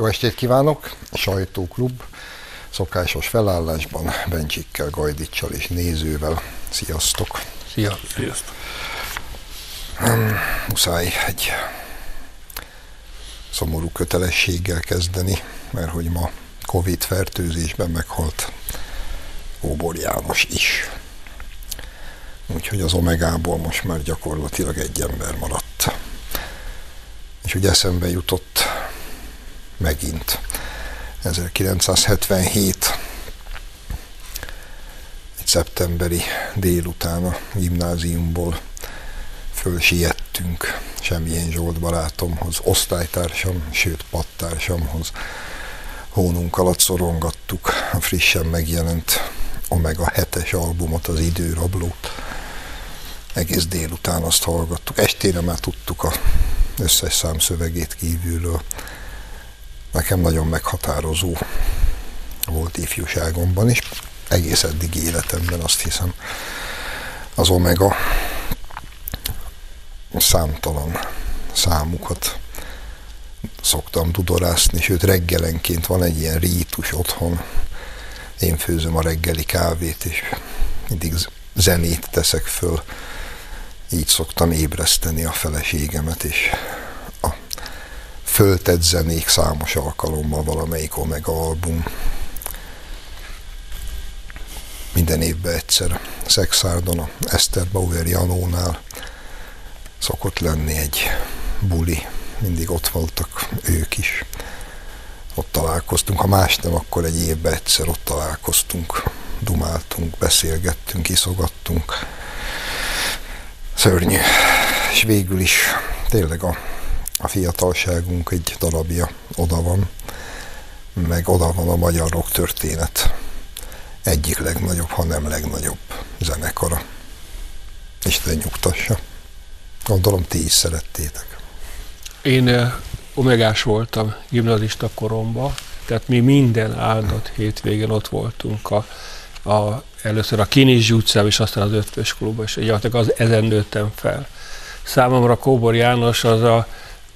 Jó estét kívánok! Sajtóklub szokásos felállásban Bencsikkel, Gajdicsal és nézővel. Sziasztok! Szia! Sziasztok! Muszáj egy szomorú kötelességgel kezdeni, mert hogy ma Covid fertőzésben meghalt Óbor János is. Úgyhogy az Omegából most már gyakorlatilag egy ember maradt. És ugye eszembe jutott megint 1977 egy szeptemberi délután a gimnáziumból fölsiettünk Semmilyen Zsolt barátomhoz, osztálytársam, sőt pattársamhoz. Hónunk alatt szorongattuk a frissen megjelent Omega 7-es albumot, az Időrablót. Egész délután azt hallgattuk. Estére már tudtuk a összes számszövegét kívülről. Nekem nagyon meghatározó volt ifjúságomban is, egész eddig életemben azt hiszem. Az Omega számtalan számukat szoktam dudorászni, sőt reggelenként van egy ilyen rítus otthon. Én főzöm a reggeli kávét, és mindig zenét teszek föl. Így szoktam ébreszteni a feleségemet, és föltett zenék számos alkalommal valamelyik Omega album. Minden évben egyszer. Szexárdon, a Eszter Bauer Janónál, szokott lenni egy buli, mindig ott voltak ők is. Ott találkoztunk, ha más nem, akkor egy évben egyszer ott találkoztunk, dumáltunk, beszélgettünk, iszogattunk. Szörnyű. És végül is tényleg a, a fiatalságunk egy darabja oda van, meg oda van a magyar rock történet egyik legnagyobb, ha nem legnagyobb zenekara. Isten nyugtassa. Gondolom ti is szerettétek. Én omegás voltam gimnazista koromban, tehát mi minden áldott hétvégen ott voltunk a, a, először a Kinizsi utcában, és aztán az Ötvös klubban, és gyakorlatilag az ezen nőttem fel. Számomra Kóbor János az a,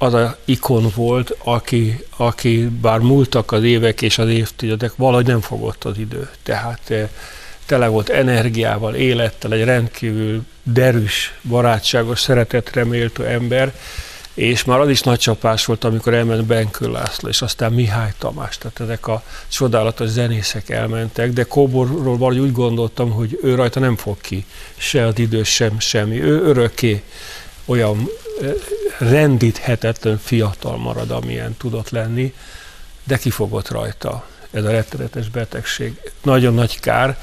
az a ikon volt, aki, aki bár múltak az évek és az évtizedek, valahogy nem fogott az idő. Tehát tele volt energiával, élettel, egy rendkívül derűs, barátságos, szeretetre méltó ember, és már az is nagy csapás volt, amikor elment Benkő László, és aztán Mihály Tamás, tehát ezek a csodálatos zenészek elmentek, de Kóborról valahogy úgy gondoltam, hogy ő rajta nem fog ki se az idő, sem semmi. Ő örökké olyan rendíthetetlen fiatal marad, amilyen tudott lenni, de kifogott rajta ez a rettenetes betegség. Nagyon nagy kár,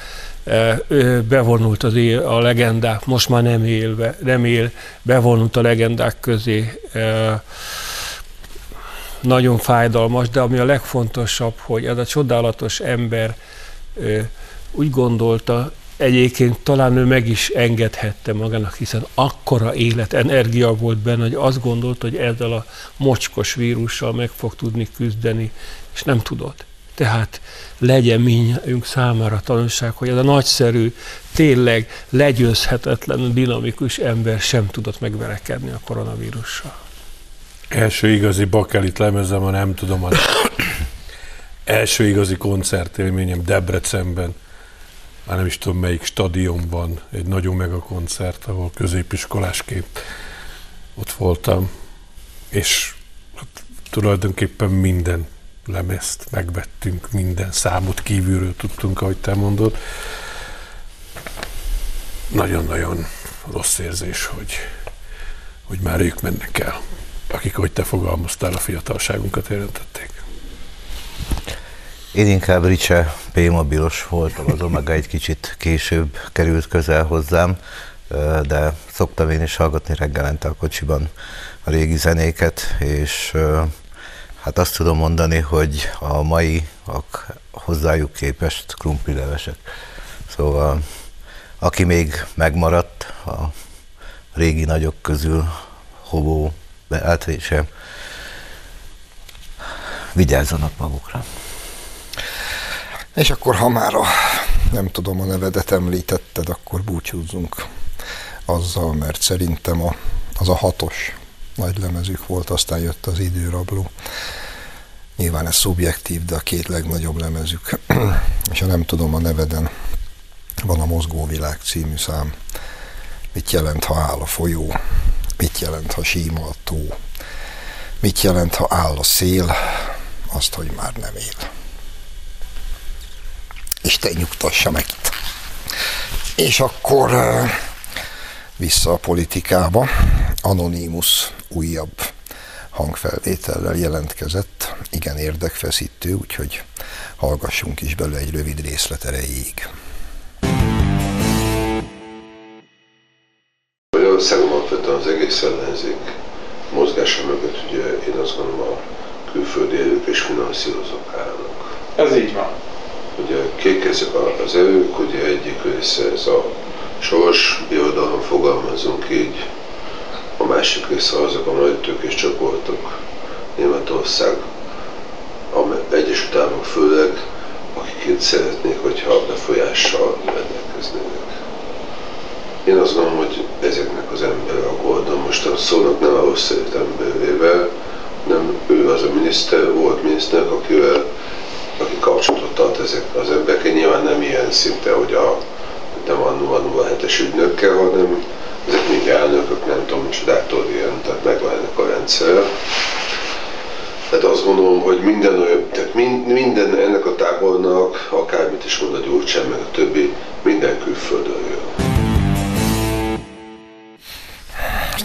bevonult az él, a legendák, most már nem élve, nem él, bevonult a legendák közé. Nagyon fájdalmas, de ami a legfontosabb, hogy ez a csodálatos ember úgy gondolta, egyébként talán ő meg is engedhette magának, hiszen akkora élet, energia volt benne, hogy azt gondolt, hogy ezzel a mocskos vírussal meg fog tudni küzdeni, és nem tudott. Tehát legyen minnyájunk számára tanulság, hogy ez a nagyszerű, tényleg legyőzhetetlen, dinamikus ember sem tudott megverekedni a koronavírussal. Első igazi bakelit lemezem, ha nem tudom, az első igazi koncertélményem Debrecenben, már nem is tudom melyik stadionban, egy nagyon mega koncert, ahol középiskolásként ott voltam, és hát, tulajdonképpen minden lemezt megvettünk, minden számot kívülről tudtunk, ahogy te mondod. Nagyon-nagyon rossz érzés, hogy, hogy már ők mennek el, akik, hogy te fogalmaztál, a fiatalságunkat jelentették. Én inkább Ricse P-mobilos voltam, az Omega egy kicsit később került közel hozzám, de szoktam én is hallgatni reggelente a kocsiban a régi zenéket, és Hát azt tudom mondani, hogy a mai hozzájuk képest krumplilevesek. Szóval aki még megmaradt a régi nagyok közül, Hobó, Beátrése, vigyázzanak magukra. És akkor, ha már a, nem tudom, a nevedet említetted, akkor búcsúzzunk azzal, mert szerintem a, az a hatos nagy lemezük volt, aztán jött az időrabló. Nyilván ez szubjektív, de a két legnagyobb lemezük, és ha nem tudom a neveden, van a Mozgóvilág című szám. Mit jelent, ha áll a folyó? Mit jelent, ha síma a tó? Mit jelent, ha áll a szél? Azt, hogy már nem él. Isten nyugtassa meg itt. És akkor vissza a politikába. Anonymous újabb hangfelvétellel jelentkezett, igen érdekfeszítő, úgyhogy hallgassunk is belőle egy rövid részlet erejéig. Magyarországon alapvetően az egész ellenzék mozgása mögött ugye én azt gondolom a külföldi erők és finanszírozók állnak. Ez így van. Ugye kik ezek az erők, ugye egyik része ez a sors birodalom, fogalmazunk így, a másik része azok a nagy tőkés csoportok, Németország, Egyesült Államok főleg, akik itt szeretnék, hogyha befolyással rendelkeznének. Én azt gondolom, hogy ezeknek az emberek a Gordon most a szónak nem a rossz emberével, nem ő az a miniszter, volt miniszter, akivel, aki kapcsolatot tart ezek az emberek, nyilván nem ilyen szinte, hogy a, nem a 07-es ügynökkel, hanem ezek még elnökök, nem tudom, csodától ilyen, tehát megvan ennek a rendszer. Tehát azt gondolom, hogy minden, olyan, tehát minden ennek a tábornak, akármit is mond a Gyurcsán, meg a többi, minden külföldön jön.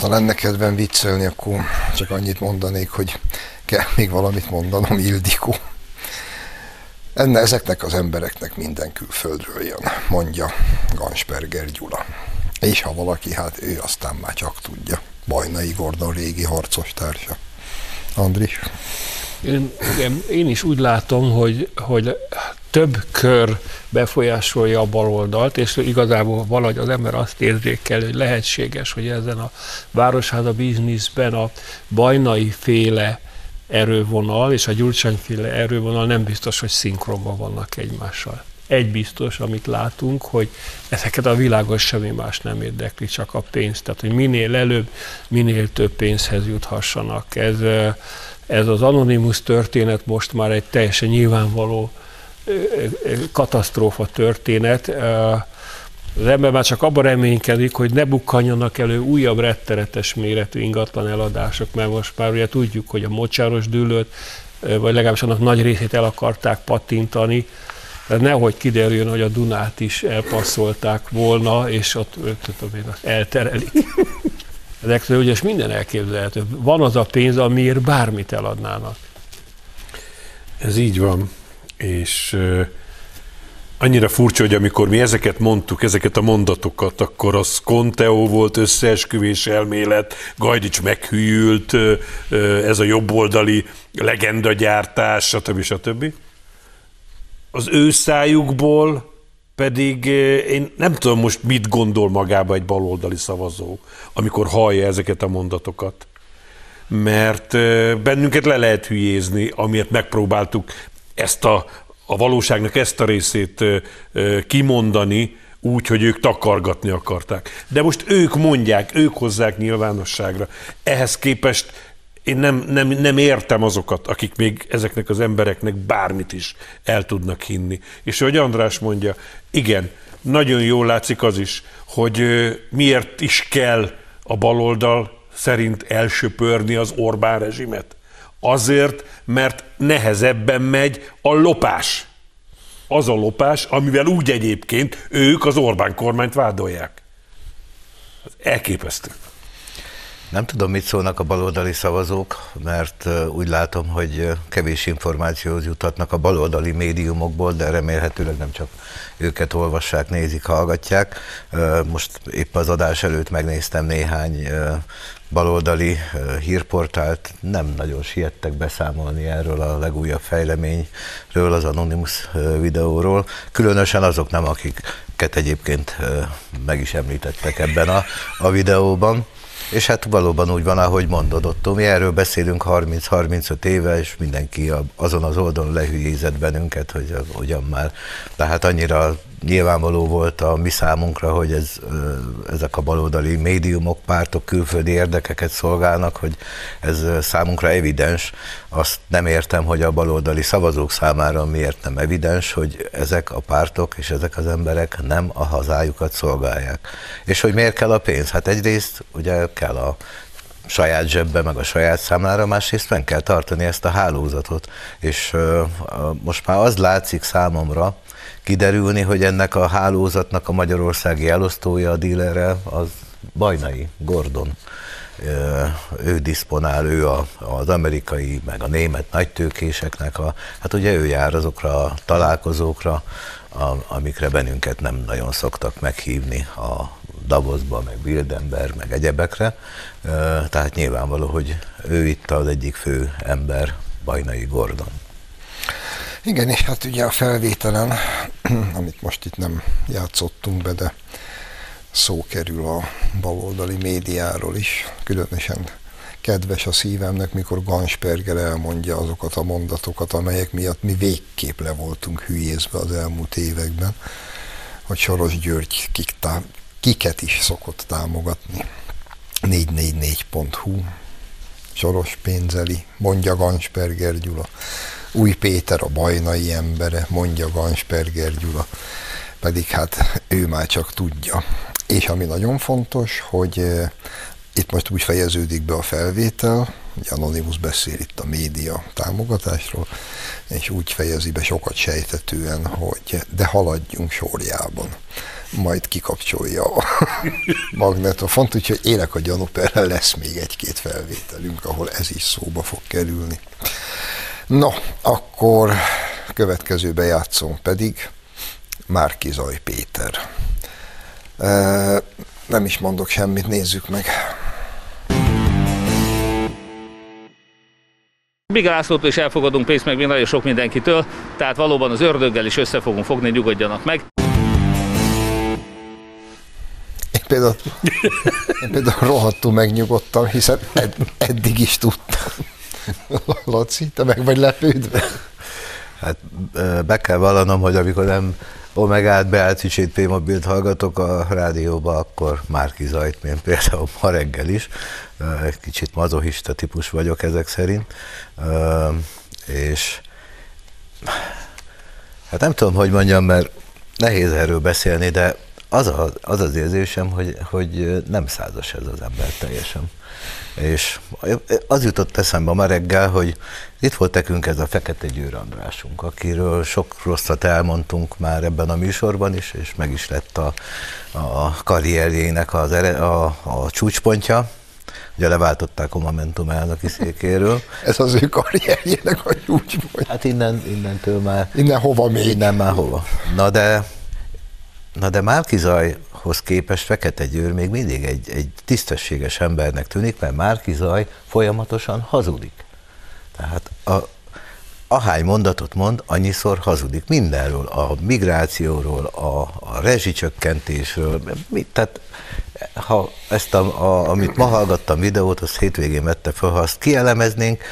Ha lenne kedvem viccelni, akkor csak annyit mondanék, hogy kell még valamit mondanom, Ildikó. Enne ezeknek az embereknek minden külföldről jön, mondja Gansperger Gyula. És ha valaki, hát ő aztán már csak tudja. Bajnai Gordon régi harcos társa. Andris? Én, igen, én is úgy látom, hogy, hogy több kör befolyásolja a baloldalt, és igazából valahogy az ember azt érzékel, hogy lehetséges, hogy ezen a városháza bizniszben a bajnai féle erővonal és a gyurcsányféle erővonal nem biztos, hogy szinkronban vannak egymással egy biztos, amit látunk, hogy ezeket a világos semmi más nem érdekli, csak a pénz. Tehát, hogy minél előbb, minél több pénzhez juthassanak. Ez, ez az anonimus történet most már egy teljesen nyilvánvaló katasztrófa történet. Az ember már csak abban reménykedik, hogy ne bukkanjanak elő újabb retteretes méretű ingatlan eladások, mert most már ugye tudjuk, hogy a mocsáros dűlőt, vagy legalábbis annak nagy részét el akarták patintani, de nehogy kiderüljön, hogy a Dunát is elpasszolták volna, és ott tudom én, elterelik. Ezekről ugye minden elképzelhető. Van az a pénz, amiért bármit eladnának. Ez így van, és annyira furcsa, hogy amikor mi ezeket mondtuk, ezeket a mondatokat, akkor az Conteo volt, összeesküvés elmélet, Gajdics meghűült, uh, ez a jobboldali legendagyártás, stb. stb az ő szájukból pedig én nem tudom most mit gondol magába egy baloldali szavazó, amikor hallja ezeket a mondatokat. Mert bennünket le lehet hülyézni, amiért megpróbáltuk ezt a, a valóságnak ezt a részét kimondani, úgy, hogy ők takargatni akarták. De most ők mondják, ők hozzák nyilvánosságra. Ehhez képest én nem, nem, nem értem azokat, akik még ezeknek az embereknek bármit is el tudnak hinni. És hogy András mondja, igen, nagyon jól látszik az is, hogy miért is kell a baloldal szerint elsöpörni az Orbán rezsimet. Azért, mert nehezebben megy a lopás. Az a lopás, amivel úgy egyébként ők az Orbán kormányt vádolják. Ez elképesztő. Nem tudom, mit szólnak a baloldali szavazók, mert úgy látom, hogy kevés információhoz juthatnak a baloldali médiumokból, de remélhetőleg nem csak őket olvassák, nézik, hallgatják. Most épp az adás előtt megnéztem néhány baloldali hírportált, nem nagyon siettek beszámolni erről a legújabb fejleményről, az Anonymous videóról, különösen azok nem, akiket egyébként meg is említettek ebben a, a videóban. És hát valóban úgy van, ahogy mondod, Otto, mi erről beszélünk 30-35 éve, és mindenki azon az oldalon lehülyézett bennünket, hogy hogyan már. Tehát annyira nyilvánvaló volt a mi számunkra, hogy ez, ezek a baloldali médiumok, pártok külföldi érdekeket szolgálnak, hogy ez számunkra evidens. Azt nem értem, hogy a baloldali szavazók számára miért nem evidens, hogy ezek a pártok és ezek az emberek nem a hazájukat szolgálják. És hogy miért kell a pénz? Hát egyrészt ugye kell a saját zsebbe, meg a saját számlára, másrészt meg kell tartani ezt a hálózatot. És most már az látszik számomra, kiderülni, hogy ennek a hálózatnak a magyarországi elosztója, a dílere, az Bajnai Gordon. Ő diszponál, ő a, az amerikai, meg a német nagytőkéseknek, a, hát ugye ő jár azokra a találkozókra, amikre bennünket nem nagyon szoktak meghívni a Davosba, meg Bildenberg, meg egyebekre. Tehát nyilvánvaló, hogy ő itt az egyik fő ember, Bajnai Gordon. Igen, és hát ugye a felvételen, amit most itt nem játszottunk be, de szó kerül a baloldali médiáról is, különösen kedves a szívemnek, mikor Gansperger elmondja azokat a mondatokat, amelyek miatt mi végképp le voltunk hülyézve az elmúlt években, hogy Soros György kik tá- kiket is szokott támogatni. 444.hu Soros pénzeli, mondja Gansperger Gyula. Új Péter a bajnai embere, mondja Gansperger Gyula, pedig hát ő már csak tudja. És ami nagyon fontos, hogy eh, itt most úgy fejeződik be a felvétel, hogy Anonymous beszél itt a média támogatásról, és úgy fejezi be sokat sejtetően, hogy de haladjunk sorjában. Majd kikapcsolja a magnetofont, úgyhogy élek a gyanúperrel lesz még egy-két felvételünk, ahol ez is szóba fog kerülni. No, akkor következő bejátszónk pedig Márki Zaj Péter. Nem is mondok semmit, nézzük meg. Biga Lászlótól is elfogadunk pénzt, meg még nagyon sok mindenkitől, tehát valóban az ördöggel is össze fogunk fogni, nyugodjanak meg. Én például, én például rohadtul megnyugodtam, hiszen ed, eddig is tudtam. Laci, te meg vagy lepődve? Hát be kell vallanom, hogy amikor nem Omegát, Beátsisét, P-mobilt hallgatok a rádióba, akkor Márki Zajt, mint például ma reggel is. Kicsit mazohista típus vagyok ezek szerint. És hát nem tudom, hogy mondjam, mert nehéz erről beszélni, de az, a, az az érzésem, hogy, hogy nem százas ez az ember teljesen. És az jutott eszembe ma reggel, hogy itt volt nekünk ez a Fekete Győr Andrásunk, akiről sok rosszat elmondtunk már ebben a műsorban is, és meg is lett a, a karrierjének az, a, a csúcspontja. Ugye leváltották a Momentum elnöki székéről. Ez az ő karrierjének a csúcspontja. Hát innen, innentől már... Innen hova még? Innen már hova. Na de, na de Márkizaj Zajhoz képest Fekete Győr még mindig egy, egy tisztességes embernek tűnik, mert Márki Zaj folyamatosan hazudik. Tehát a, ahány mondatot mond, annyiszor hazudik mindenről, a migrációról, a, a rezsicsökkentésről, mit, tehát ha ezt, a, a, amit ma hallgattam videót, az hétvégén vette fel, ha azt kielemeznénk,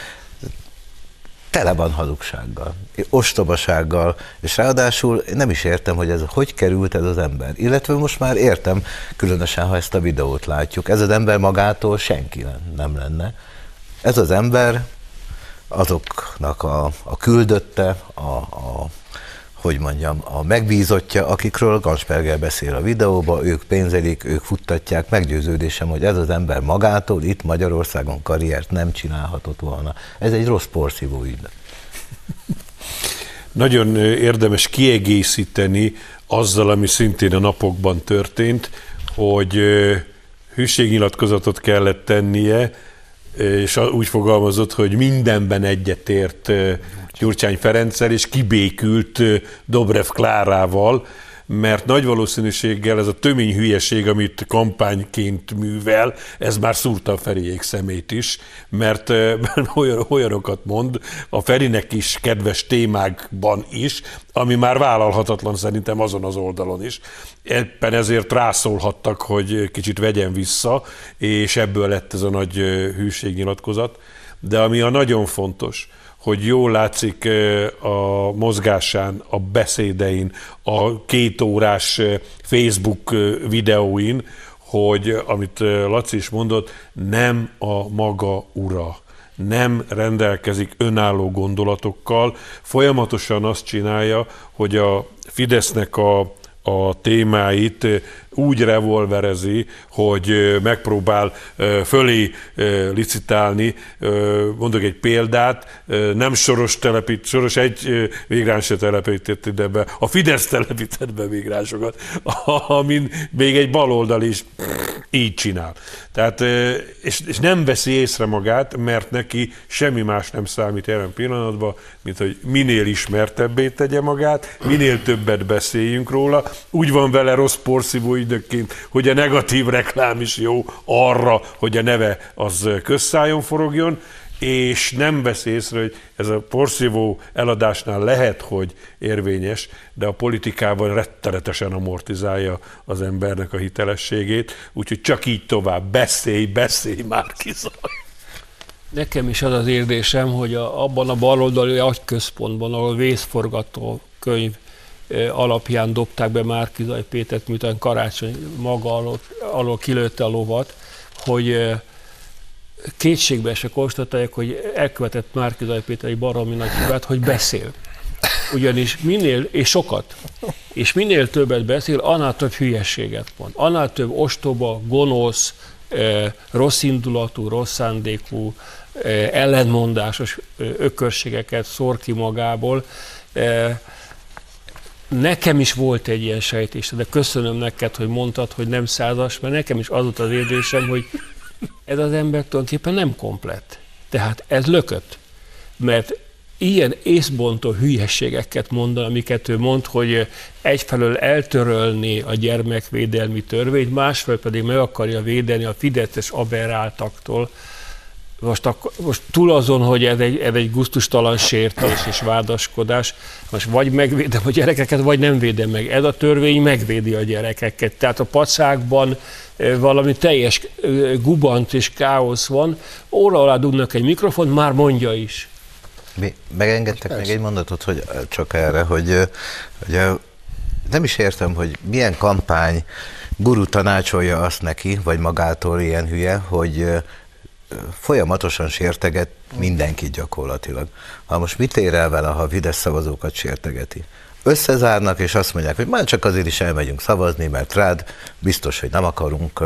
tele van hazugsággal, ostobasággal, és ráadásul nem is értem, hogy ez hogy került ez az ember. Illetve most már értem, különösen, ha ezt a videót látjuk. Ez az ember magától senki nem lenne. Ez az ember azoknak a, a küldötte, a, a hogy mondjam, a megbízottja, akikről Gansperger beszél a videóban, ők pénzelik, ők futtatják, meggyőződésem, hogy ez az ember magától itt Magyarországon karriert nem csinálhatott volna. Ez egy rossz porszívó ügylet. Nagyon érdemes kiegészíteni azzal, ami szintén a napokban történt, hogy hűségnyilatkozatot kellett tennie, és úgy fogalmazott, hogy mindenben egyetért Gyurcsány Ferenccel, és kibékült Dobrev Klárával, mert nagy valószínűséggel ez a tömény hülyeség, amit kampányként művel, ez már szúrta a Feriék szemét is, mert, mert olyan, olyanokat mond a Ferinek is kedves témákban is, ami már vállalhatatlan szerintem azon az oldalon is. Éppen ezért rászólhattak, hogy kicsit vegyen vissza, és ebből lett ez a nagy hűségnyilatkozat. De ami a nagyon fontos, hogy jól látszik a mozgásán, a beszédein, a két órás Facebook videóin, hogy amit Laci is mondott, nem a maga ura. Nem rendelkezik önálló gondolatokkal, folyamatosan azt csinálja, hogy a Fidesznek a a témáit úgy revolverezi, hogy megpróbál fölé licitálni. Mondok egy példát, nem soros telepít, soros egy migráns se telepített ide be, a Fidesz telepített be migránsokat, amin még egy baloldal is így csinál. Tehát, és, és nem veszi észre magát, mert neki semmi más nem számít jelen pillanatban, mint hogy minél ismertebbé tegye magát, minél többet beszéljünk róla. Úgy van vele rossz porszívó ügynökként, hogy a negatív reklám is jó arra, hogy a neve az közszájon forogjon, és nem vesz észre, hogy ez a porszívó eladásnál lehet, hogy érvényes, de a politikában rettenetesen amortizálja az embernek a hitelességét, úgyhogy csak így tovább, beszélj, beszélj már kizaj. Nekem is az az érzésem, hogy a, abban a baloldali agyközpontban, ahol vészforgató könyv alapján dobták be Márkizaj Pétert, miután karácsony maga alól, alól kilőtte a lovat, hogy kétségbe se konstatálják, hogy elkövetett Márkizaj Péter egy baromi nagy hibát, hogy beszél. Ugyanis minél, és sokat, és minél többet beszél, annál több hülyességet mond. Annál több ostoba, gonosz, rossz indulatú, rossz szándékú, ellenmondásos ökörségeket szór ki magából. Nekem is volt egy ilyen sejtés, de köszönöm neked, hogy mondtad, hogy nem százas, mert nekem is az volt az érzésem, hogy ez az ember tulajdonképpen nem komplett. Tehát ez lökött. Mert ilyen észbontó hülyességeket mond, amiket ő mond, hogy egyfelől eltörölni a gyermekvédelmi törvényt, másfelől pedig meg akarja védeni a fideszes aberráltaktól, most, akkor, most túl azon, hogy ez egy, ez egy guztustalan sértés és vádaskodás, most vagy megvédem a gyerekeket, vagy nem védem meg. Ez a törvény megvédi a gyerekeket. Tehát a pacákban eh, valami teljes eh, gubant és káosz van. Óra alá dugnak egy mikrofon, már mondja is. Mi megengedtek még egy mondatot, hogy eh, csak erre, hogy, hogy nem is értem, hogy milyen kampány guru tanácsolja azt neki, vagy magától ilyen hülye, hogy folyamatosan sérteget mindenki gyakorlatilag. Ha most mit ér el vele, ha a Fidesz szavazókat sértegeti? Összezárnak, és azt mondják, hogy már csak azért is elmegyünk szavazni, mert rád biztos, hogy nem akarunk,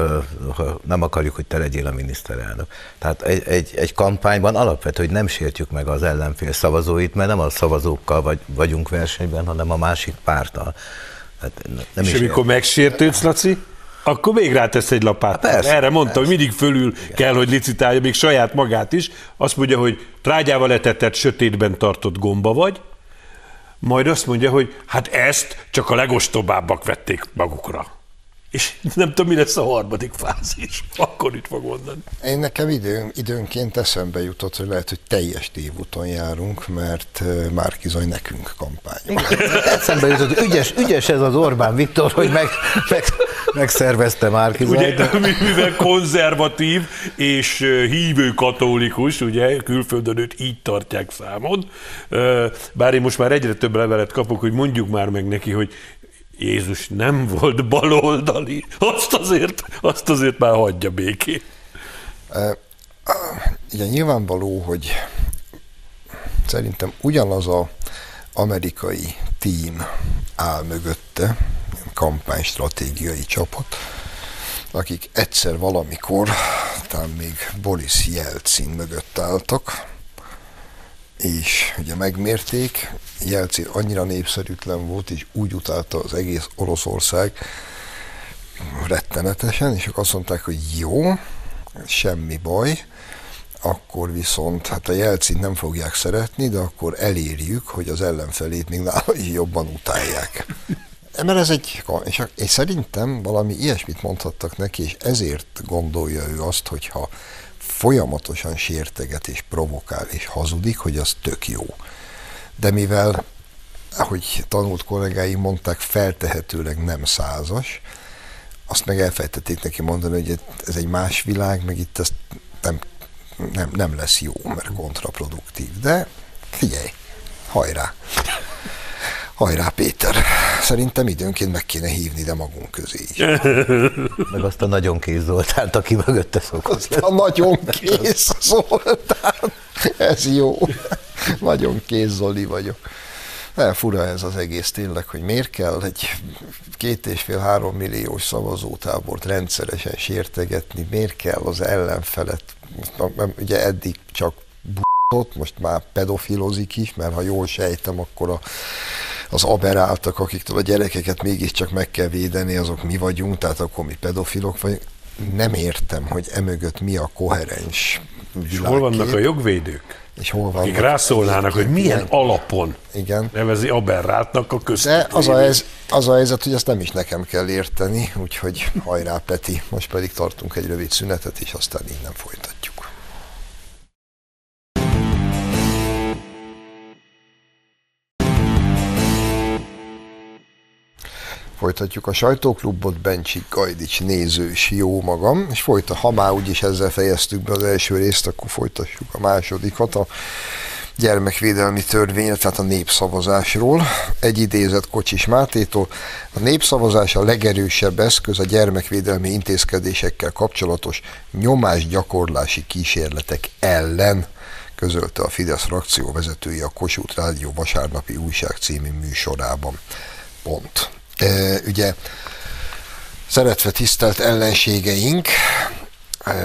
nem akarjuk, hogy te legyél a miniszterelnök. Tehát egy, egy, egy kampányban alapvető, hogy nem sértjük meg az ellenfél szavazóit, mert nem a szavazókkal vagy, vagyunk versenyben, hanem a másik párttal. Hát nem és is amikor megsértődsz, Laci? Akkor még rátesz egy lapát. Persze, Erre mondta, persze. hogy mindig fölül Igen. kell, hogy licitálja, még saját magát is. Azt mondja, hogy trágyával letetett, sötétben tartott gomba vagy, majd azt mondja, hogy hát ezt csak a legostobábbak vették magukra. És nem tudom, mi lesz a harmadik fázis. Akkor itt fog mondani. Én nekem idő, időnként eszembe jutott, hogy lehet, hogy teljes tévúton járunk, mert Márkizaj nekünk kampány. eszembe jutott, ügyes, ügyes ez az Orbán Viktor, hogy meg, meg, megszervezte Márkizaj. Ugye, mivel konzervatív és hívő katolikus, ugye, külföldön őt így tartják számon. Bár én most már egyre több levelet kapok, hogy mondjuk már meg neki, hogy Jézus nem volt baloldali, azt azért, azt azért már hagyja békén. Ugye nyilvánvaló, hogy szerintem ugyanaz a amerikai tím áll mögötte, kampánystratégiai csapat, akik egyszer valamikor, talán még Boris Jelcin mögött álltak, és ugye megmérték, Jelcin annyira népszerűtlen volt, és úgy utálta az egész Oroszország rettenetesen, és ők azt mondták, hogy jó, semmi baj, akkor viszont hát a Jelcint nem fogják szeretni, de akkor elérjük, hogy az ellenfelét még nála is jobban utálják. Mert ez egy, és, és szerintem valami ilyesmit mondhattak neki, és ezért gondolja ő azt, hogyha folyamatosan sérteget és provokál és hazudik, hogy az tök jó. De mivel, ahogy tanult kollégáim mondták, feltehetőleg nem százas, azt meg elfejtették neki mondani, hogy ez egy más világ, meg itt ez nem, nem, nem lesz jó, mert kontraproduktív. De figyelj, hajrá. Hajrá Péter, szerintem időnként meg kéne hívni, de magunk közé is. Meg azt a nagyon kész Zoltánt, aki mögötte szokott. Azt a nagyon kész Zoltán, ez jó. Nagyon kész Zoli vagyok. Nem fura ez az egész tényleg, hogy miért kell egy két és fél három milliós szavazótábort rendszeresen sértegetni, miért kell az ellenfelet, ugye eddig csak b***ot, most már pedofilozik is, mert ha jól sejtem, akkor a, az aberáltak, akiktől a gyerekeket mégiscsak meg kell védeni, azok mi vagyunk, tehát akkor mi pedofilok vagyunk. Nem értem, hogy emögött mi a koherens És hol vannak a jogvédők? és hol vannak. Akik rászólnának, hogy milyen alapon Igen. nevezi aberráltnak a De között. az a, ez, az a helyzet, hogy ezt nem is nekem kell érteni, úgyhogy hajrá Peti, most pedig tartunk egy rövid szünetet, és aztán innen folytatjuk. Folytatjuk a sajtóklubot, Bencsik Gajdics nézős, jó magam, és folyta, ha már úgyis ezzel fejeztük be az első részt, akkor folytassuk a másodikat, a gyermekvédelmi törvényre, tehát a népszavazásról. Egy idézet Kocsis Mátétól. A népszavazás a legerősebb eszköz a gyermekvédelmi intézkedésekkel kapcsolatos nyomásgyakorlási kísérletek ellen, közölte a Fidesz frakció vezetője a Kossuth Rádió vasárnapi újság című műsorában. Pont. Ugye szeretve tisztelt ellenségeink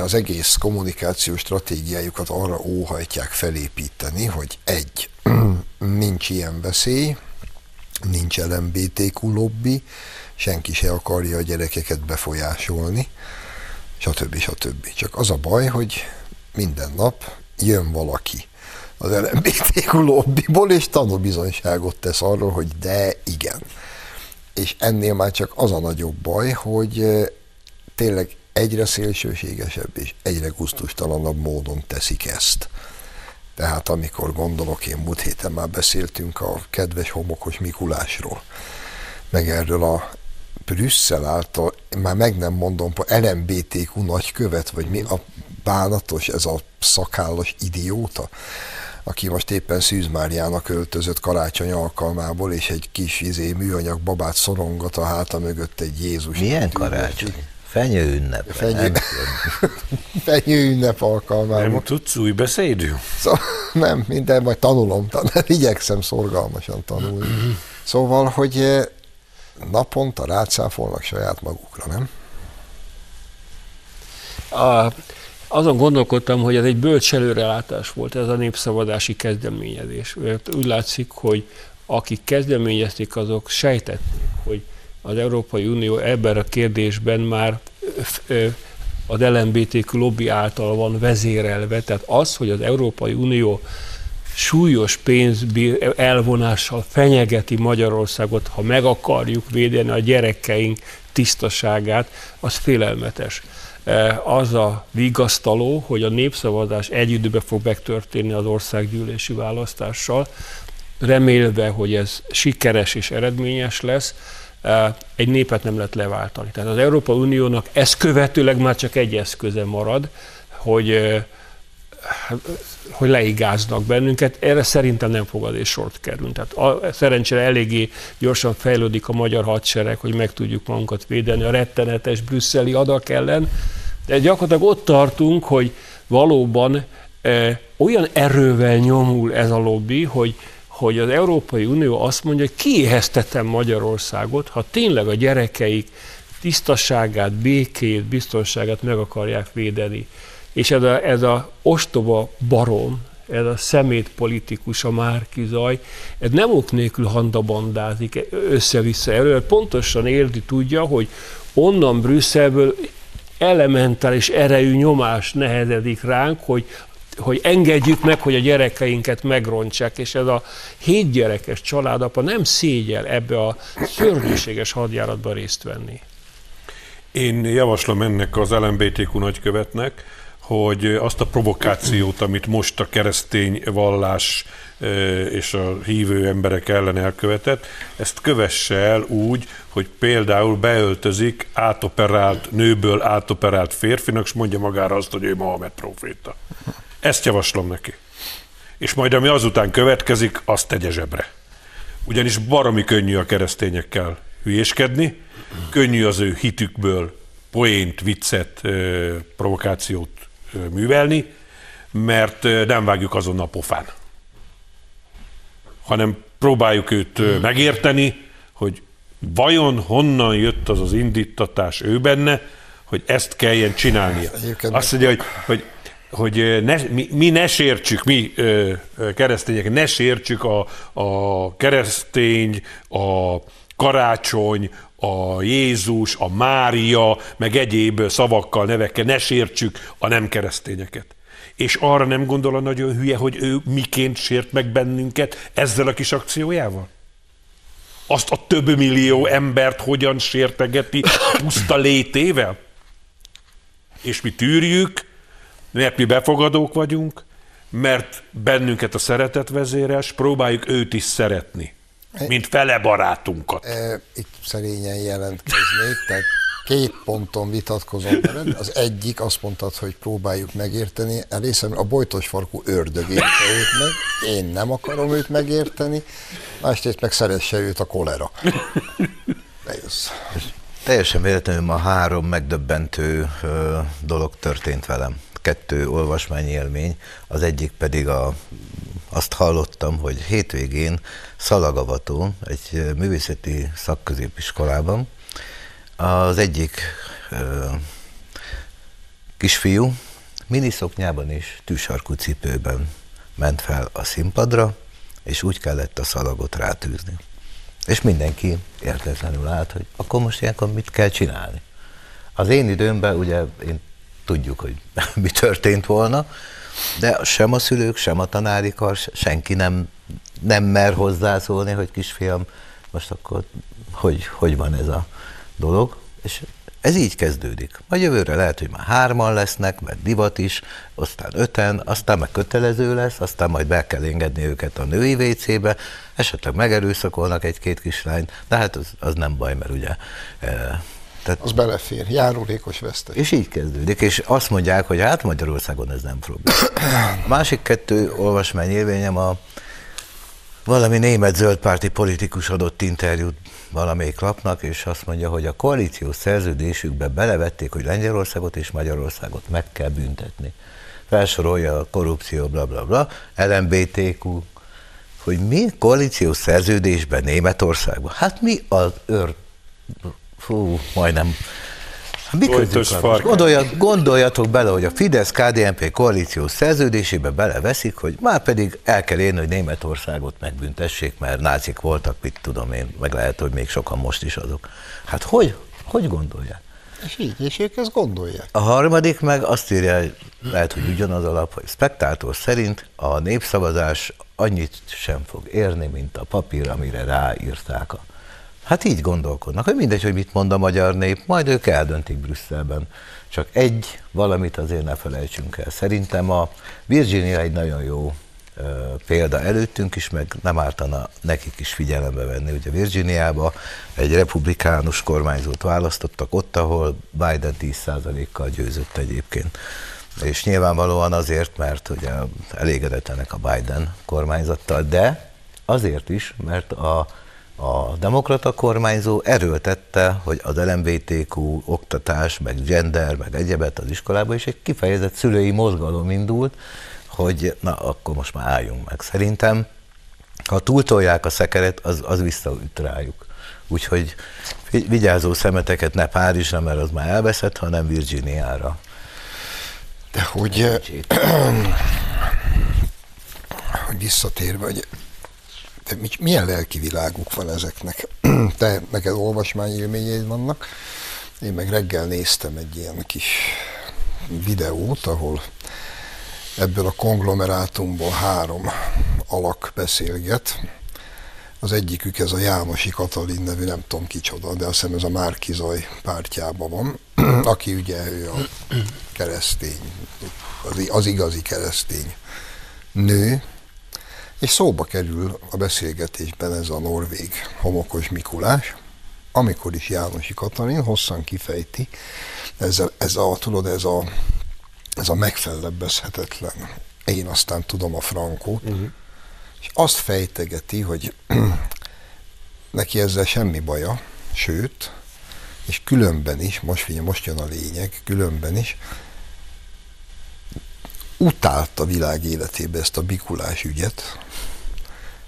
az egész kommunikációs stratégiájukat arra óhajtják felépíteni, hogy egy, nincs ilyen veszély, nincs LMBTQ lobby, senki se akarja a gyerekeket befolyásolni, stb. stb. Csak az a baj, hogy minden nap jön valaki az LMBTQ lobbyból, és tanúbizonyságot tesz arról, hogy de igen. És ennél már csak az a nagyobb baj, hogy tényleg egyre szélsőségesebb és egyre gusztustalanabb módon teszik ezt. Tehát amikor gondolok, én múlt héten már beszéltünk a kedves homokos Mikulásról, meg erről a Brüsszel által, már meg nem mondom, LMBTQ nagykövet, vagy mi a bánatos, ez a szakállas idióta, aki most éppen Szűz Máriának öltözött karácsony alkalmából, és egy kis izé, műanyag babát szorongat a háta mögött egy Jézus. Milyen karácsony? Fenyő ünnep. Fenyő, fenyő ünnep alkalmából. Nem tudsz új beszédű? Szóval, nem, minden, majd tanulom, tan- igyekszem szorgalmasan tanulni. Szóval, hogy eh, naponta rácáfolnak saját magukra, nem? A, azon gondolkodtam, hogy ez egy bölcs előrelátás volt, ez a népszavazási kezdeményezés. Mert úgy látszik, hogy akik kezdeményezték, azok sejtették, hogy az Európai Unió ebben a kérdésben már az LMBTQ lobby által van vezérelve, tehát az, hogy az Európai Unió súlyos pénz elvonással fenyegeti Magyarországot, ha meg akarjuk védeni a gyerekeink tisztaságát, az félelmetes. Az a vigasztaló, hogy a népszavazás egy időben fog megtörténni az országgyűlési választással, remélve, hogy ez sikeres és eredményes lesz, egy népet nem lehet leváltani. Tehát az Európai Uniónak ez követőleg már csak egy eszköze marad, hogy, hogy leigáznak bennünket. Erre szerintem nem fogadés sort kerül. Tehát a, szerencsére eléggé gyorsan fejlődik a magyar hadsereg, hogy meg tudjuk magunkat védeni a rettenetes brüsszeli adak ellen. De gyakorlatilag ott tartunk, hogy valóban e, olyan erővel nyomul ez a lobby, hogy hogy az Európai Unió azt mondja, hogy kiéheztetem Magyarországot, ha tényleg a gyerekeik tisztaságát, békét, biztonságát meg akarják védeni. És ez a, ez a ostoba barom, ez a szemét politikus, a Márki Zaj, ez nem ok nélkül handabandázik össze-vissza elő, pontosan érdi, tudja, hogy onnan Brüsszelből elementális erejű nyomás nehezedik ránk, hogy hogy engedjük meg, hogy a gyerekeinket megrontsák, és ez a hét gyerekes családapa nem szégyel ebbe a szörnyűséges hadjáratba részt venni. Én javaslom ennek az LMBTQ nagykövetnek, hogy azt a provokációt, amit most a keresztény vallás és a hívő emberek ellen elkövetett, ezt kövesse el úgy, hogy például beöltözik átoperált, nőből átoperált férfinak, és mondja magára azt, hogy ő Mohamed proféta. Ezt javaslom neki. és majd ami azután következik, azt tegye zsebre. Ugyanis baromi könnyű a keresztényekkel hülyéskedni, könnyű az ő hitükből poént, viccet, provokációt művelni, mert nem vágjuk azon a pofán. Hanem próbáljuk őt megérteni, hogy vajon honnan jött az az indítatás ő benne, hogy ezt kelljen csinálnia. Azt mondja, hogy, hogy hogy ne, mi, mi ne sértsük, mi keresztények, ne sértsük a, a keresztény, a karácsony, a Jézus, a Mária, meg egyéb szavakkal, nevekkel, ne sértsük a nem keresztényeket. És arra nem gondol a nagyon hülye, hogy ő miként sért meg bennünket ezzel a kis akciójával? Azt a több millió embert hogyan sértegeti puszta létével? És mi tűrjük, mert mi befogadók vagyunk, mert bennünket a szeretet vezéres, próbáljuk őt is szeretni, mint fele barátunkat. E, itt szerényen jelentkeznék, tehát két ponton vitatkozom veled. Az egyik azt mondtad, hogy próbáljuk megérteni. Elészem, a bojtos farkú ördög érte őt meg, én nem akarom őt megérteni, másrészt meg szeresse őt a kolera. Bejössz. Teljesen véletlenül ma három megdöbbentő dolog történt velem kettő olvasmányélmény, az egyik pedig a, azt hallottam, hogy hétvégén Szalagavató, egy művészeti szakközépiskolában, az egyik ö, kisfiú miniszoknyában és tűsarkú cipőben ment fel a színpadra, és úgy kellett a szalagot rátűzni. És mindenki értetlenül állt, hogy akkor most ilyenkor mit kell csinálni. Az én időmben, ugye én tudjuk, hogy mi történt volna, de sem a szülők, sem a tanári kar, senki nem, nem mer hozzászólni, hogy kisfiam, most akkor hogy, hogy van ez a dolog, és ez így kezdődik. Majd jövőre lehet, hogy már hárman lesznek, mert divat is, aztán öten, aztán meg kötelező lesz, aztán majd be kell engedni őket a női WC-be, esetleg megerőszakolnak egy-két kislányt, de hát az, az nem baj, mert ugye eh, tehát, az belefér, járulékos vesztes. És így kezdődik, és azt mondják, hogy hát Magyarországon ez nem probléma. A másik kettő olvasmány élvényem a valami német zöldpárti politikus adott interjút valamelyik lapnak, és azt mondja, hogy a koalíciós szerződésükbe belevették, hogy Lengyelországot és Magyarországot meg kell büntetni. Felsorolja a korrupció, bla bla bla, LMBTQ, hogy mi koalíciós szerződésben Németországban? Hát mi az ör fú, majdnem mi Gondoljat, gondoljatok bele, hogy a Fidesz-KDNP koalíció szerződésébe beleveszik, hogy már pedig el kell érni, hogy Németországot megbüntessék, mert nácik voltak, mit tudom én, meg lehet, hogy még sokan most is azok. Hát hogy, hogy gondolják? És így, és ők ezt gondolják. A harmadik meg azt írja, hogy lehet, hogy ugyanaz alap, hogy spektátor szerint a népszavazás annyit sem fog érni, mint a papír, amire ráírták a Hát így gondolkodnak, hogy mindegy, hogy mit mond a magyar nép, majd ők eldöntik Brüsszelben. Csak egy valamit azért ne felejtsünk el. Szerintem a Virginia egy nagyon jó példa előttünk is, meg nem ártana nekik is figyelembe venni. Ugye Virginiába egy republikánus kormányzót választottak ott, ahol Biden 10%-kal győzött egyébként. És nyilvánvalóan azért, mert ugye elégedetlenek a Biden kormányzattal, de azért is, mert a a demokrata kormányzó erőltette, hogy az LMBTQ oktatás, meg gender, meg egyebet az iskolában is egy kifejezett szülői mozgalom indult, hogy na, akkor most már álljunk meg. Szerintem, ha túltolják a szekeret, az, az visszaüt rájuk. Úgyhogy vigyázó szemeteket ne Párizsra, mert az már elveszett, hanem Virginiára. De hogy, hogy visszatérve, hogy te milyen lelki világuk van ezeknek? Te, neked olvasmányélményeid vannak. Én meg reggel néztem egy ilyen kis videót, ahol ebből a konglomerátumból három alak beszélget. Az egyikük ez a Jánosi Katalin nevű, nem tudom kicsoda, de azt hiszem ez a Márkizaj pártjában van, aki ugye ő a keresztény, az, az igazi keresztény nő, és szóba kerül a beszélgetésben ez a norvég homokos Mikulás, amikor is Jánosi Katalin hosszan kifejti, ez a, ez a tudod, ez a, ez a megfelebbezhetetlen én aztán tudom a frankót, uh-huh. és azt fejtegeti, hogy neki ezzel semmi baja, sőt, és különben is, most figyelj, most jön a lényeg, különben is, utálta világ életébe ezt a bikulás ügyet,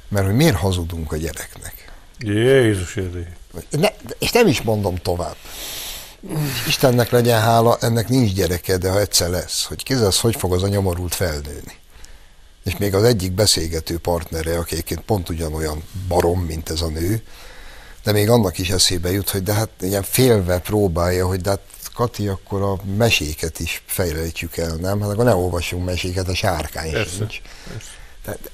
mert hogy miért hazudunk a gyereknek. Jézus. Ne, és nem is mondom tovább. Istennek legyen hála, ennek nincs gyereke, de ha egyszer lesz, hogy kézzelsz, hogy fog az a nyomorult felnőni. És még az egyik beszélgető partnere, aki pont ugyanolyan barom, mint ez a nő, de még annak is eszébe jut, hogy de hát ilyen félve próbálja, hogy de hát Kati, akkor a meséket is fejlődjük el, nem? Hát akkor ne olvassunk meséket, a sárkány Persze. sincs. Tehát,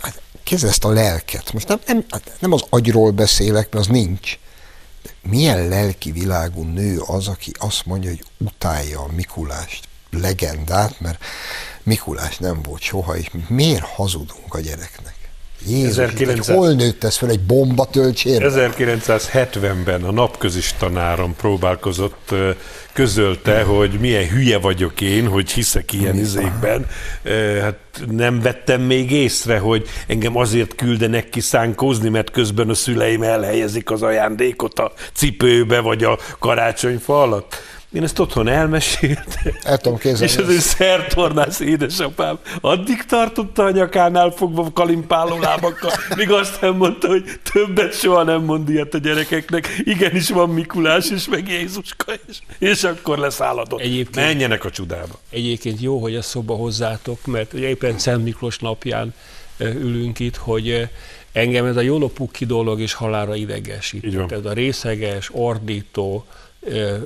hát, kézzel ezt a lelket. Most nem, nem, hát nem az agyról beszélek, mert az nincs. De milyen lelki világú nő az, aki azt mondja, hogy utálja a Mikulást, legendát, mert Mikulás nem volt soha, és miért hazudunk a gyereknek? Jézus, 1900... hol nőtt ez fel egy bomba töltsérbe? 1970-ben a napközis tanárom próbálkozott, közölte, hogy milyen hülye vagyok én, hogy hiszek ilyen izékben. Hát nem vettem még észre, hogy engem azért küldenek kiszánkózni, mert közben a szüleim elhelyezik az ajándékot a cipőbe, vagy a karácsonyfa alatt én ezt otthon elmeséltem. El tudom képzelni. És az ő szertornász édesapám addig tartotta a nyakánál fogva kalimpáló lábakkal, míg azt nem mondta, hogy többet soha nem mond ilyet a gyerekeknek. Igenis van Mikulás és meg Jézuska, és, és akkor leszálladott. Egyébként, Menjenek a csudába. Egyébként jó, hogy ezt szóba hozzátok, mert ugye éppen Szent Miklós napján ülünk itt, hogy engem ez a Jolopukki dolog is halára idegesít. Ez a részeges, ordító,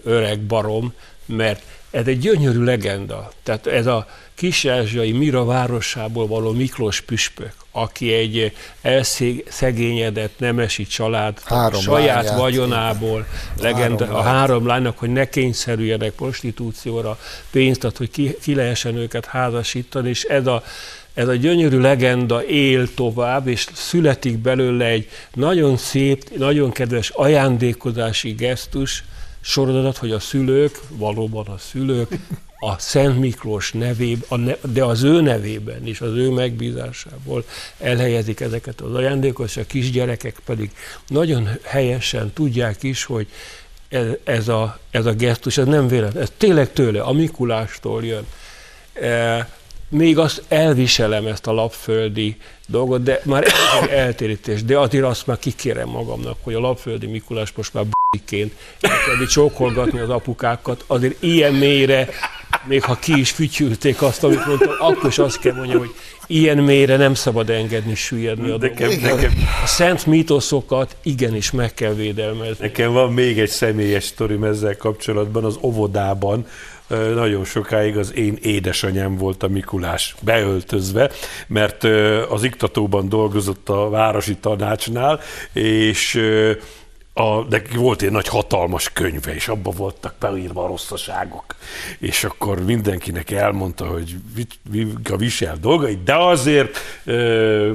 öreg barom, mert ez egy gyönyörű legenda. Tehát ez a kis-ázsiai Mira városából való Miklós püspök, aki egy elszegényedett nemesi család három saját lányát, vagyonából legenda, három a három lánynak, hogy ne kényszerüljenek prostitúcióra pénzt ad, hogy ki, ki lehessen őket házasítani, és ez a ez a gyönyörű legenda él tovább, és születik belőle egy nagyon szép, nagyon kedves ajándékozási gesztus, sorodat, hogy a szülők, valóban a szülők, a Szent Miklós nevében, de az ő nevében is, az ő megbízásából elhelyezik ezeket az ajándékot, és a kisgyerekek pedig nagyon helyesen tudják is, hogy ez, ez, a, ez a gesztus, ez nem véletlen, ez tényleg tőle, a Mikulástól jön. E, még azt elviselem ezt a lapföldi dolgot, de már ez eltérítés, de azért azt már kikérem magamnak, hogy a lapföldi Mikulás most már b***ként elkezdi csókolgatni az apukákat, azért ilyen mélyre, még ha ki is fütyülték azt, amit mondtam, akkor is azt kell mondjam, hogy ilyen mélyre nem szabad engedni süllyedni a nekem, nekem. A szent mítoszokat igenis meg kell védelmezni. Nekem van még egy személyes sztorim ezzel kapcsolatban, az óvodában, nagyon sokáig az én édesanyám volt a Mikulás beöltözve, mert az iktatóban dolgozott a városi tanácsnál, és a, de volt egy nagy hatalmas könyve, és abban voltak beírva a rosszaságok. És akkor mindenkinek elmondta, hogy a visel dolgai, de azért,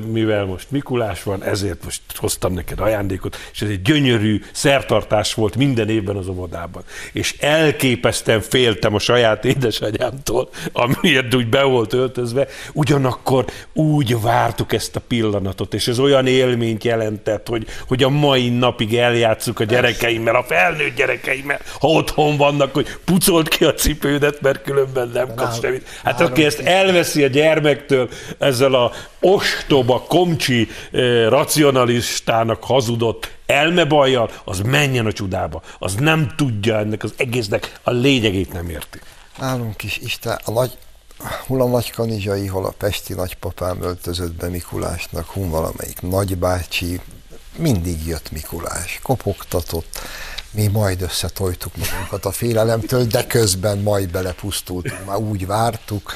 mivel most Mikulás van, ezért most hoztam neked ajándékot, és ez egy gyönyörű szertartás volt minden évben az óvodában. És elképesztően féltem a saját édesanyámtól, amiért úgy be volt öltözve, ugyanakkor úgy vártuk ezt a pillanatot, és ez olyan élményt jelentett, hogy, hogy a mai napig eljár játsszuk a gyerekeimmel, a felnőtt gyerekeimmel, ha otthon vannak, hogy pucolt ki a cipődet, mert különben nem kapsz semmit. Hát aki ezt elveszi a gyermektől ezzel a ostoba, komcsi, eh, racionalistának hazudott elmebajjal, az menjen a csudába. Az nem tudja ennek az egésznek a lényegét nem érti. Nálunk is Isten, a nagy, hol a nagy kanizsai, hol a pesti nagypapám öltözött be Mikulásnak, hol valamelyik nagybácsi, mindig jött Mikulás, kopogtatott, mi majd összetojtuk magunkat a félelemtől, de közben majd belepusztultunk, már úgy vártuk,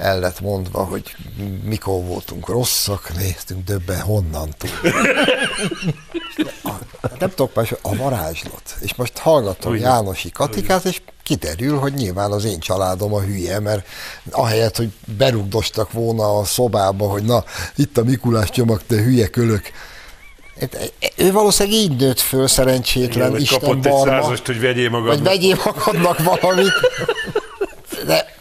el lett mondva, hogy mikor voltunk rosszak, néztünk, döbben honnan tud. Nem tudok már, a varázslat. És most hallgatom Ugyan. Jánosi Katikát, és kiderül, hogy nyilván az én családom a hülye, mert ahelyett, hogy berugdostak volna a szobába, hogy na, itt a Mikulás csomag, te hülye kölök, ő valószínűleg így nőtt föl, szerencsétlen Igen, Isten kapott barma, egy százast, hogy vegyél magadnak. Vagy vegyél magadnak valamit. De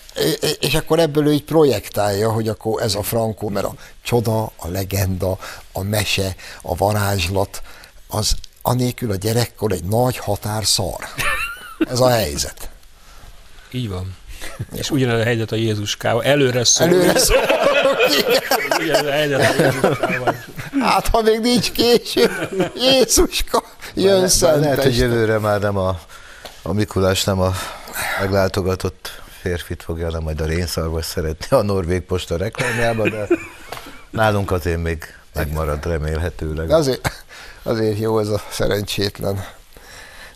és akkor ebből ő így projektálja, hogy akkor ez a Frankó, mert a csoda, a legenda, a mese, a varázslat, az anélkül a gyerekkor egy nagy határ szar. Ez a helyzet. Így van. És ugyanez a helyzet a Jézuskával. Előre szól. Előre szól. ugyanez a helyzet a Jézuskával. Hát, ha még nincs késő, Jézuska, jön szent Lehet, hogy jövőre már nem a, a Mikulás nem a meglátogatott férfit fogja, hanem majd a rénszarvas szeretni a Norvég Posta reklámjába, de nálunk azért még megmarad remélhetőleg. De azért, azért jó ez a szerencsétlen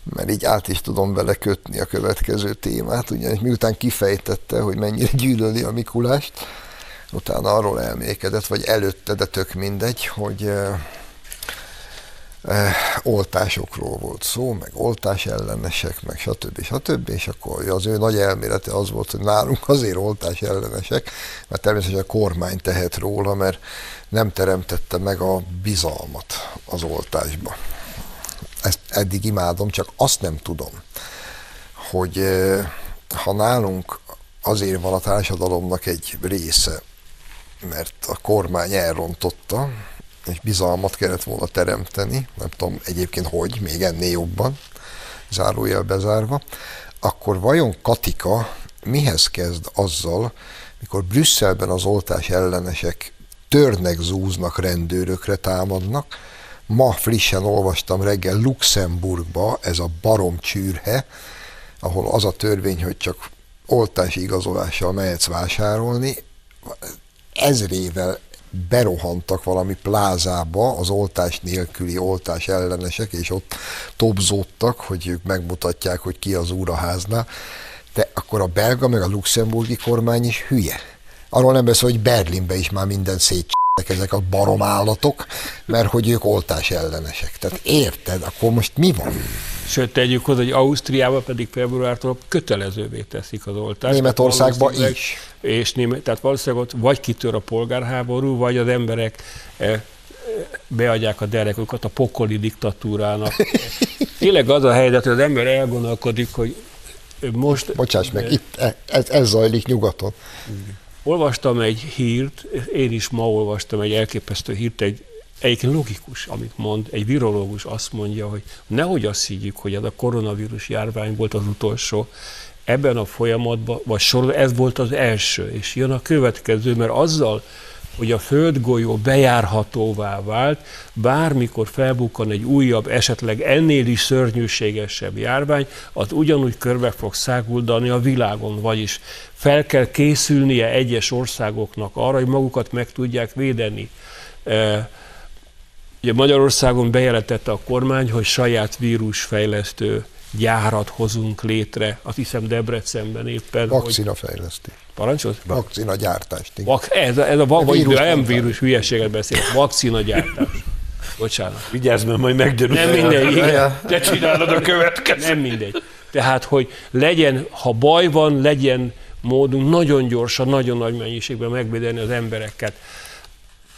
mert így át is tudom vele kötni a következő témát, ugyanis miután kifejtette, hogy mennyire gyűlöli a Mikulást, utána arról elmékedett, vagy előtte, de tök mindegy, hogy oltásokról volt szó, meg oltás ellenesek, meg stb. stb. És akkor az ő nagy elmélete az volt, hogy nálunk azért oltás ellenesek, mert természetesen a kormány tehet róla, mert nem teremtette meg a bizalmat az oltásba ezt eddig imádom, csak azt nem tudom, hogy ha nálunk azért van a társadalomnak egy része, mert a kormány elrontotta, és bizalmat kellett volna teremteni, nem tudom egyébként hogy, még ennél jobban, zárójel bezárva, akkor vajon Katika mihez kezd azzal, mikor Brüsszelben az oltás ellenesek törnek, zúznak, rendőrökre támadnak, Ma frissen olvastam reggel Luxemburgba, ez a baromcsűrhe, ahol az a törvény, hogy csak oltási igazolással mehetsz vásárolni, ezrével berohantak valami plázába az oltás nélküli oltás ellenesek, és ott tobzódtak, hogy ők megmutatják, hogy ki az úraháznál. De akkor a belga meg a luxemburgi kormány is hülye. Arról nem beszél, hogy Berlinbe is már minden szét ezek a baromállatok, mert hogy ők oltás ellenesek. Tehát érted, akkor most mi van? Sőt, tegyük hozzá, hogy Ausztriában pedig februártól kötelezővé teszik az oltást. Németországban is. És német, tehát valószínűleg ott vagy kitör a polgárháború, vagy az emberek eh, beadják a derekukat a pokoli diktatúrának. Tényleg az a helyzet, hogy az ember elgondolkodik, hogy most... Bocsáss meg, itt e- ez, ez zajlik nyugaton. Olvastam egy hírt, én is ma olvastam egy elképesztő hírt, egy egyébként logikus, amit mond, egy virológus azt mondja, hogy nehogy azt higgyük, hogy ez a koronavírus járvány volt az utolsó, ebben a folyamatban, vagy sor, ez volt az első, és jön a következő, mert azzal, hogy a földgolyó bejárhatóvá vált, bármikor felbukkan egy újabb, esetleg ennél is szörnyűségesebb járvány, az ugyanúgy körbe fog száguldani a világon, vagyis fel kell készülnie egyes országoknak arra, hogy magukat meg tudják védeni. E, ugye Magyarországon bejelentette a kormány, hogy saját vírusfejlesztő gyárat hozunk létre, azt hiszem Debrecenben éppen. Vakcina fejlesztés. Parancsolt? Vakcina gyártást. Vak, ez, a, ez a, a vírus, nem vírus, hülyeséget beszélek, vakcina gyártás. Bocsánat. Vigyázz, mert majd meggyanul. Nem mindegy, igen. Te csinálod a következőt. Nem mindegy. Tehát, hogy legyen, ha baj van, legyen módunk nagyon gyorsan, nagyon nagy mennyiségben megvédeni az embereket.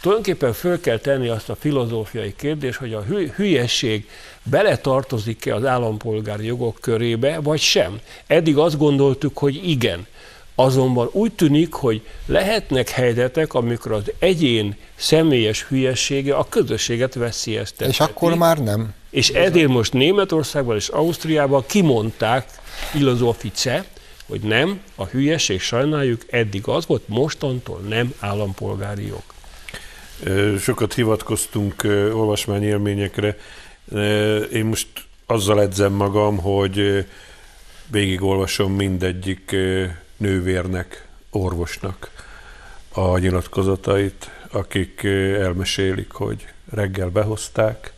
Tulajdonképpen föl kell tenni azt a filozófiai kérdést, hogy a hülyesség beletartozik-e az állampolgári jogok körébe, vagy sem. Eddig azt gondoltuk, hogy igen. Azonban úgy tűnik, hogy lehetnek helyzetek, amikor az egyén személyes hülyessége a közösséget veszélyezteti. És akkor már nem. És ezért most Németországban és Ausztriában kimondták filozófice, hogy nem, a hülyeség sajnáljuk, eddig az volt, mostantól nem állampolgári jog. Sokat hivatkoztunk olvasmányélményekre. Én most azzal edzem magam, hogy végigolvasom mindegyik nővérnek, orvosnak a nyilatkozatait, akik elmesélik, hogy reggel behozták,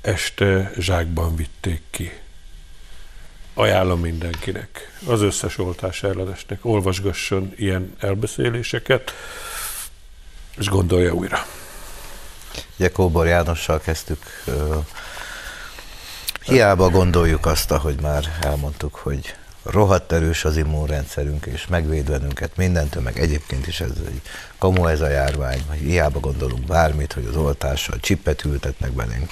este zsákban vitték ki. Ajánlom mindenkinek, az összes oltás ellenesnek, olvasgasson ilyen elbeszéléseket, és gondolja újra. Ugye Kóbor Jánossal kezdtük. Hiába gondoljuk azt, ahogy már elmondtuk, hogy rohadt erős az immunrendszerünk, és megvéd bennünket mindentől, meg egyébként is ez egy kamu ez a járvány, hogy hiába gondolunk bármit, hogy az oltással csippet ültetnek belénk.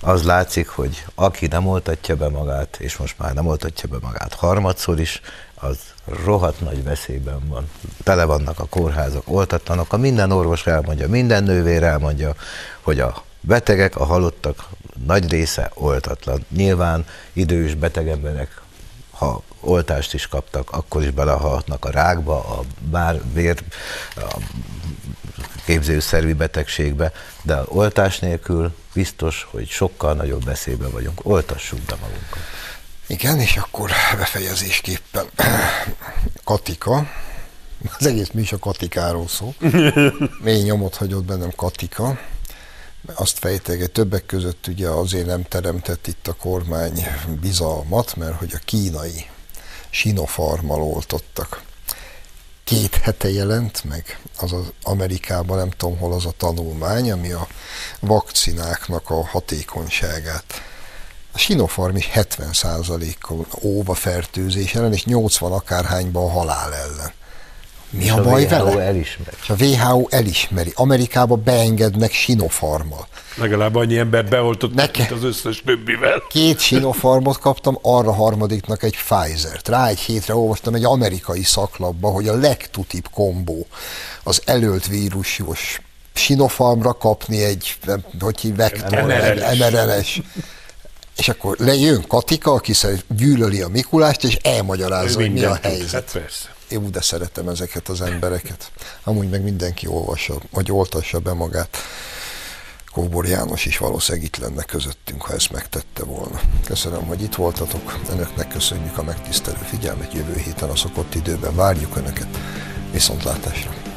Az látszik, hogy aki nem oltatja be magát, és most már nem oltatja be magát harmadszor is, az rohadt nagy veszélyben van. Tele vannak a kórházak, oltatlanok, a minden orvos elmondja, minden nővér elmondja, hogy a betegek, a halottak nagy része oltatlan. Nyilván idős beteg emberek, ha oltást is kaptak, akkor is belehalhatnak a rákba, a bár vér, a képzőszervi betegségbe, de oltás nélkül biztos, hogy sokkal nagyobb veszélyben vagyunk. Oltassuk be magunkat. Igen, és akkor befejezésképpen Katika, az egész mi is a Katikáról szó. Mély nyomot hagyott bennem Katika. Azt fejteget, többek között ugye azért nem teremtett itt a kormány bizalmat, mert hogy a kínai Sinopharmal oltottak. Két hete jelent meg, az az Amerikában, nem tudom hol az a tanulmány, ami a vakcináknak a hatékonyságát a Sinopharm is 70%-kal óva fertőzés ellen, és 80 akárhányban a halál ellen. Mi a, a baj WHO vele? elismeri. És a WHO elismeri. Amerikába beengednek Sinopharmal. Legalább annyi ember beoltott, Neke- mint az összes többivel. Két Sinopharmot kaptam, arra harmadiknak egy Pfizer-t. Rá egy hétre olvastam egy amerikai szaklapba, hogy a legtutibb kombó az elölt vírusjos Sinopharmra kapni egy, nem, hogy hívják, mRNA-s. És akkor lejön Katika, aki gyűlöli a Mikulást, és elmagyarázza, hogy mi a Mindent tud. helyzet. Hát persze. Én de szeretem ezeket az embereket. Amúgy meg mindenki olvassa, vagy oltassa be magát. Kóbor János is valószínűleg itt lenne közöttünk, ha ezt megtette volna. Köszönöm, hogy itt voltatok. Önöknek köszönjük a megtisztelő figyelmet. Jövő héten a szokott időben várjuk Önöket. Viszontlátásra!